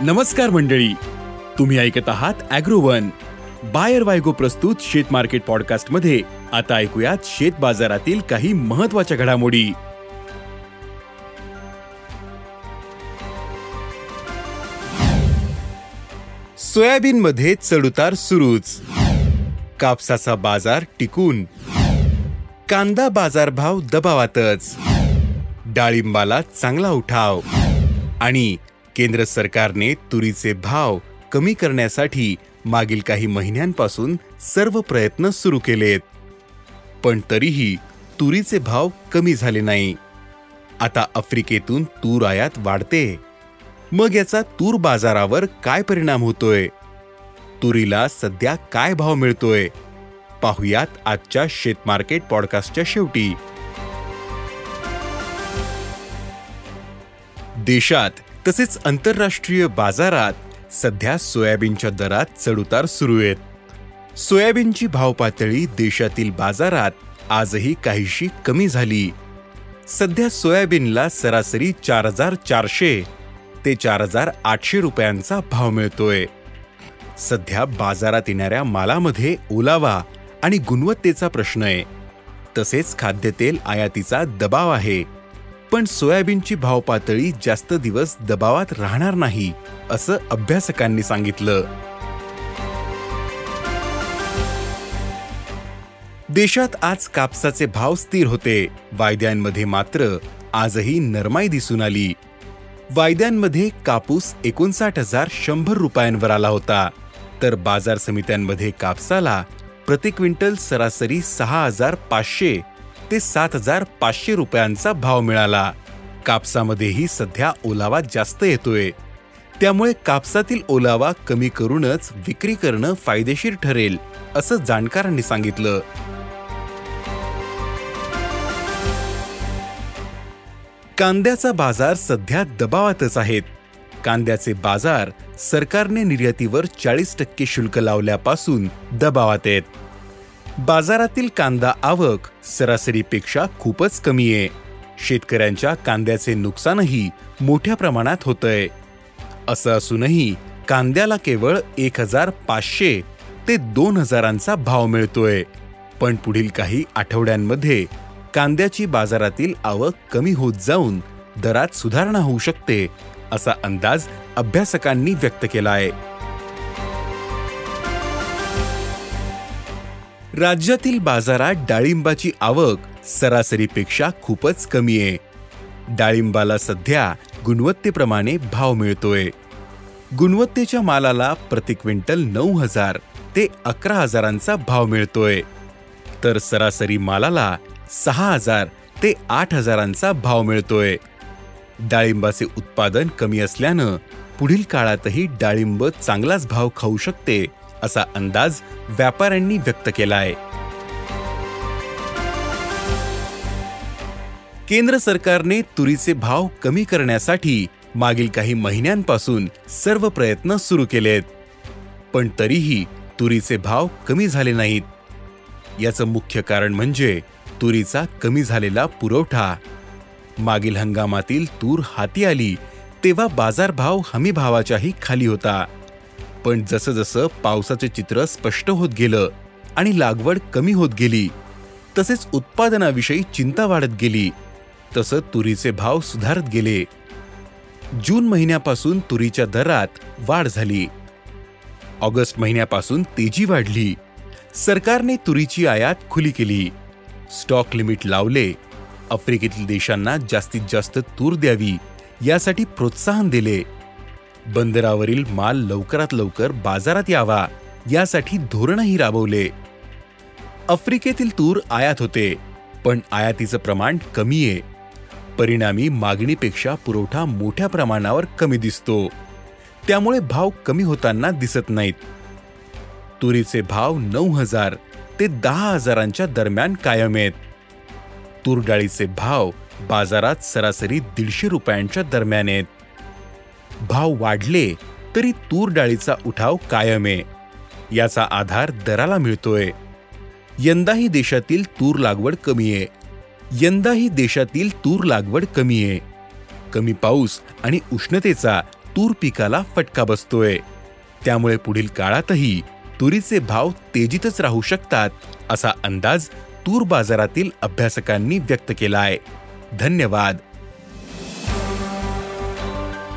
नमस्कार मंडळी. तुम्ही ऐकत आहात अॅग्रोवन. बायर वायगो प्रस्तुत शेत मार्केट पॉडकास्टमध्ये आता ऐकूयात शेत बाजारातील काही महत्त्वाच्या घडामोडी. सोयाबीन मध्ये चढउतार सुरूच. कापसाचा बाजार टिकून. कांदा बाजारभाव दबावातच. डाळिंबाला चांगला उठाव. आणि केंद्र सरकारने तुरीचे भाव कमी करण्यासाठी मागील काही महिन्यांपासून सर्व प्रयत्न सुरू केलेत. पण तरीही तुरीचे भाव कमी झाले नाही. आता आफ्रिकेतून तूर आयात वाढते. मग याचा तूर बाजारावर काय परिणाम होतोय? तुरीला सध्या काय भाव मिळतोय? पाहुयात आजच्या शेतमार्केट पॉडकास्टच्या शेवटी. देशात तसेच आंतरराष्ट्रीय बाजारात सध्या सोयाबीनच्या दरात चढउतार सुरू आहेत. सोयाबीनची भावपातळी देशातील बाजारात आजही काहीशी कमी झाली. सध्या सोयाबीनला सरासरी चार हजार चारशे ते चार हजार आठशे रुपयांचा भाव मिळतोय. सध्या बाजारात येणाऱ्या मालामध्ये ओलावा आणि गुणवत्तेचा प्रश्न आहे. तसेच खाद्यतेल आयातीचा दबाव आहे. पण सोयाबीनची भाव पातळी जास्त दिवस दबावात राहणार नाही असं अभ्यासकांनी सांगितलं. देशात आज कापसाचे भाव स्थिर होते. वायद्यांमध्ये मात्र आजही नरमाई दिसून आली. वायद्यांमध्ये कापूस एकोणसाठ हजार शंभर रुपयांवर आला होता. तर बाजार समित्यांमध्ये कापसाला प्रति क्विंटल सरासरी सहा हजार पाचशे ते सात हजार पाचशे रुपयांचा भाव मिळाला. कापसामध्येही सध्या ओलावा जास्त येतोय. त्यामुळे कापसातील ओलावा कमी करूनच विक्री करणं फायदेशीर ठरेल असं जाणकारांनी सांगितलं. कांद्याचा बाजार सध्या दबावातच आहेत. कांद्याचे बाजार सरकारने निर्यातीवर चाळीस टक्के शुल्क लावल्यापासून दबावात आहेत. बाजारातील कांदा आवक सरासरीपेक्षा खूपच कमी आहे. शेतकऱ्यांच्या कांद्याचे नुकसानही मोठ्या प्रमाणात होतंय. असं असूनही कांद्याला केवळ एक हजार पाचशे ते दोन हजारांचा भाव मिळतोय. पण पुढील काही आठवड्यांमध्ये कांद्याची बाजारातील आवक कमी होत जाऊन दरात सुधारणा होऊ शकते असा अंदाज अभ्यासकांनी व्यक्त केला आहे राज्यातील बाजारात डाळिंबाची आवक सरासरीपेक्षा खूपच कमी आहे. डाळिंबाला सध्या गुणवत्तेप्रमाणे भाव मिळतोय. गुणवत्तेच्या मालाला प्रति क्विंटल नऊ हजार ते अकरा हजारांचा भाव मिळतोय. तर सरासरी मालाला सहा हजार ते आठ हजारांचा भाव मिळतोय. डाळिंबाचे उत्पादन कमी असल्यानं पुढील काळातही डाळिंब चांगलाच भाव खाऊ शकते. असा अंदाज व्यापाऱ्यांनी व्यक्त केला आहे. केंद्र सरकारने तुरीचे भाव कमी करण्यासाठी मागील काही महिन्यांपासून सर्व प्रयत्न सुरू केलेत. पण तरीही तुरीचे भाव कमी झाले नाहीत. याचं मुख्य कारण म्हणजे तुरीचा कमी झालेला पुरवठा. मागील हंगामातील तूर हाती आली तेव्हा बाजारभाव हमीभावाच्याही खाली होता. पण जसं जसं पावसाचे चित्र स्पष्ट होत गेलं आणि लागवड कमी होत गेली तसेच उत्पादनाविषयी चिंता वाढत गेली तसं तुरीचे भाव सुधारत गेले. जून महिन्यापासून तुरीच्या दरात वाढ झाली. ऑगस्ट महिन्यापासून तेजी वाढली. सरकारने तुरीची आयात खुली केली. स्टॉक लिमिट लावले. आफ्रिकेतील देशांना जास्तीत जास्त तूर द्यावी यासाठी प्रोत्साहन दिले. बंदरावरील माल लवकरात लवकर बाजारात यावा. यासाठी धोरणही राबवले. आफ्रिकेतील तूर आयात होते पण आयातीचं प्रमाण कमी आहे परिणामी मागणीपेक्षा पुरवठा मोठ्या प्रमाणावर कमी दिसतो. त्यामुळे भाव कमी होताना दिसत नाहीत. तुरीचे भाव नऊ हजार ते दहा हजारांच्या दरम्यान कायम आहेत. तूर डाळीचे भाव बाजारात सरासरी दीडशे रुपयांच्या दरम्यान आहेत. भाव वाढले तरी तूर डाळीचा उठाव कायम आहे. याचा आधार दराला मिळतोय. यंदाही देशातील तूर लागवड कमी आहे. यंदाही देशातील तूर लागवड कमी आहे. कमी पाऊस आणि उष्णतेचा तूर पिकाला फटका बसतोय. त्यामुळे पुढील काळातही तुरीचे भाव तेजीतच राहू शकतात असा अंदाज तूर बाजारातील अभ्यासकांनी व्यक्त केलाय. धन्यवाद.